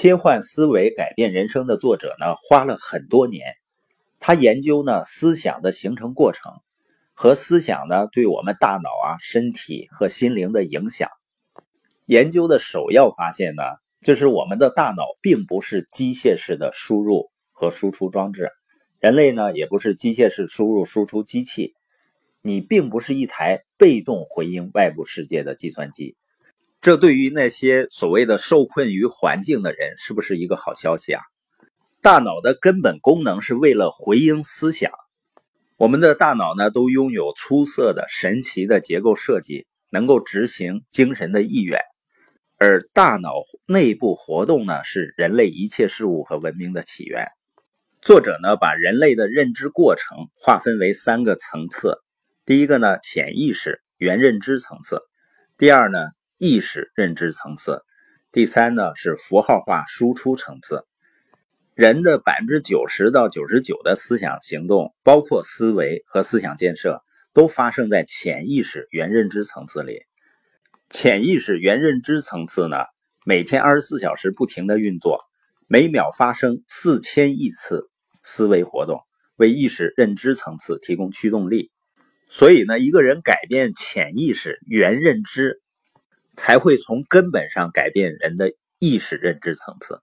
切换思维改变人生的作者呢，花了很多年，他研究呢思想的形成过程和思想呢对我们大脑啊、身体和心灵的影响。研究的首要发现呢，就是我们的大脑并不是机械式的输入和输出装置，人类呢也不是机械式输入输出机器，你并不是一台被动回应外部世界的计算机。这对于那些所谓的受困于环境的人，是不是一个好消息啊？大脑的根本功能是为了回应思想。我们的大脑呢，都拥有出色的、神奇的结构设计，能够执行精神的意愿。而大脑内部活动呢，是人类一切事物和文明的起源。作者呢，把人类的认知过程划分为三个层次：第一个呢，潜意识原认知层次；第二呢。意识认知层次，第三呢是符号化输出层次。人的百分之九十到九十九的思想行动，包括思维和思想建设，都发生在潜意识原认知层次里。潜意识原认知层次呢，每天二十四小时不停的运作，每秒发生四千亿次思维活动，为意识认知层次提供驱动力。所以呢，一个人改变潜意识原认知。才会从根本上改变人的意识认知层次。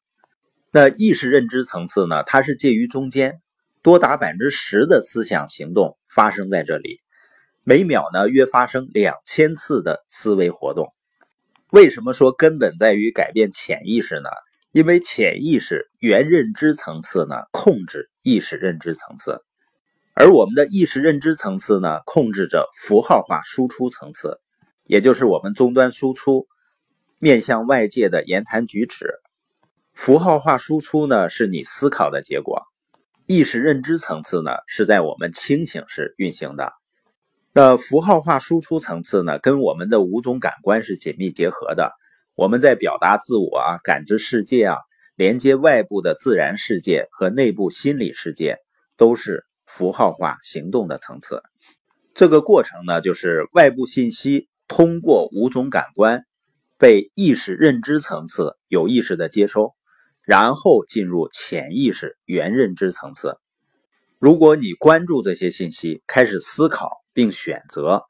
那意识认知层次呢？它是介于中间，多达百分之十的思想行动发生在这里，每秒呢约发生两千次的思维活动。为什么说根本在于改变潜意识呢？因为潜意识原认知层次呢控制意识认知层次，而我们的意识认知层次呢控制着符号化输出层次。也就是我们终端输出面向外界的言谈举止，符号化输出呢是你思考的结果，意识认知层次呢是在我们清醒时运行的。那符号化输出层次呢跟我们的五种感官是紧密结合的，我们在表达自我啊、感知世界啊、连接外部的自然世界和内部心理世界，都是符号化行动的层次。这个过程呢就是外部信息。通过五种感官被意识认知层次有意识的接收，然后进入潜意识原认知层次。如果你关注这些信息，开始思考并选择，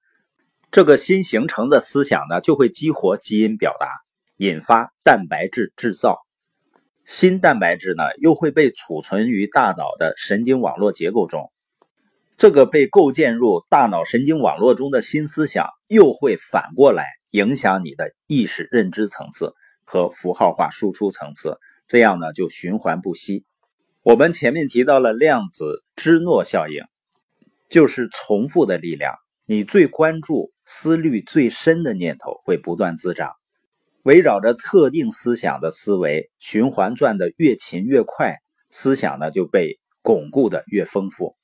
这个新形成的思想呢，就会激活基因表达，引发蛋白质制造。新蛋白质呢，又会被储存于大脑的神经网络结构中。这个被构建入大脑神经网络中的新思想，又会反过来影响你的意识认知层次和符号化输出层次，这样呢就循环不息。我们前面提到了量子芝诺效应，就是重复的力量。你最关注、思虑最深的念头会不断滋长，围绕着特定思想的思维循环转的越勤越快，思想呢就被巩固的越丰富。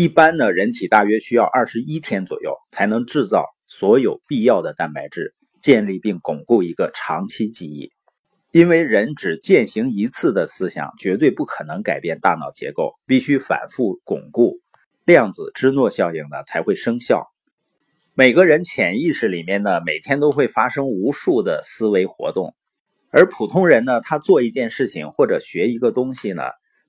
一般呢，人体大约需要二十一天左右才能制造所有必要的蛋白质，建立并巩固一个长期记忆。因为人只践行一次的思想，绝对不可能改变大脑结构，必须反复巩固，量子芝诺效应呢才会生效。每个人潜意识里面呢，每天都会发生无数的思维活动，而普通人呢，他做一件事情或者学一个东西呢，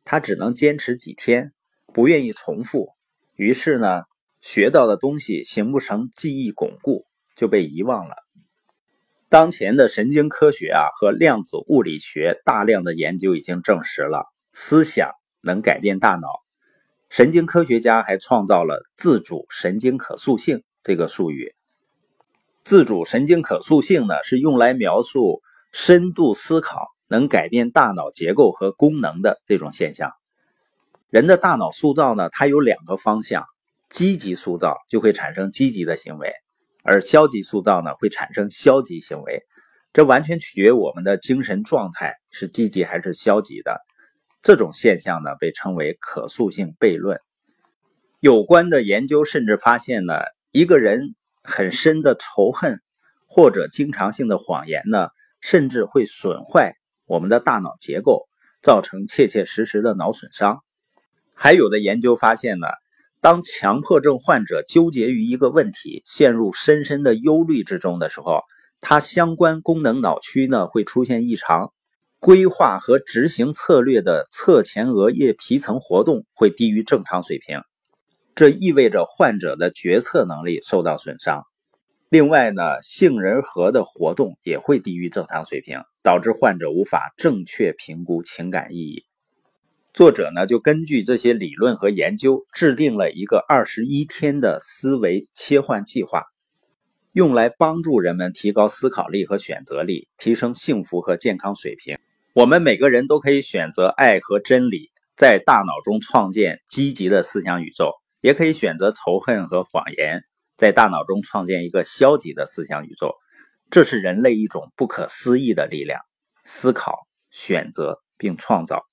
他只能坚持几天，不愿意重复。于是呢，学到的东西形不成记忆巩固，就被遗忘了。当前的神经科学啊和量子物理学大量的研究已经证实了，思想能改变大脑。神经科学家还创造了自主神经可塑性这个术语。自主神经可塑性呢，是用来描述深度思考能改变大脑结构和功能的这种现象。人的大脑塑造呢，它有两个方向：积极塑造就会产生积极的行为，而消极塑造呢会产生消极行为。这完全取决于我们的精神状态是积极还是消极的。这种现象呢被称为可塑性悖论。有关的研究甚至发现呢，一个人很深的仇恨或者经常性的谎言呢，甚至会损坏我们的大脑结构，造成切切实实的脑损伤。还有的研究发现呢，当强迫症患者纠结于一个问题，陷入深深的忧虑之中的时候，他相关功能脑区呢会出现异常，规划和执行策略的侧前额叶皮层活动会低于正常水平，这意味着患者的决策能力受到损伤。另外呢，杏仁核的活动也会低于正常水平，导致患者无法正确评估情感意义。作者呢，就根据这些理论和研究，制定了一个二十一天的思维切换计划，用来帮助人们提高思考力和选择力，提升幸福和健康水平。我们每个人都可以选择爱和真理，在大脑中创建积极的思想宇宙，也可以选择仇恨和谎言。在大脑中创建一个消极的思想宇宙，这是人类一种不可思议的力量。思考、选择并创造。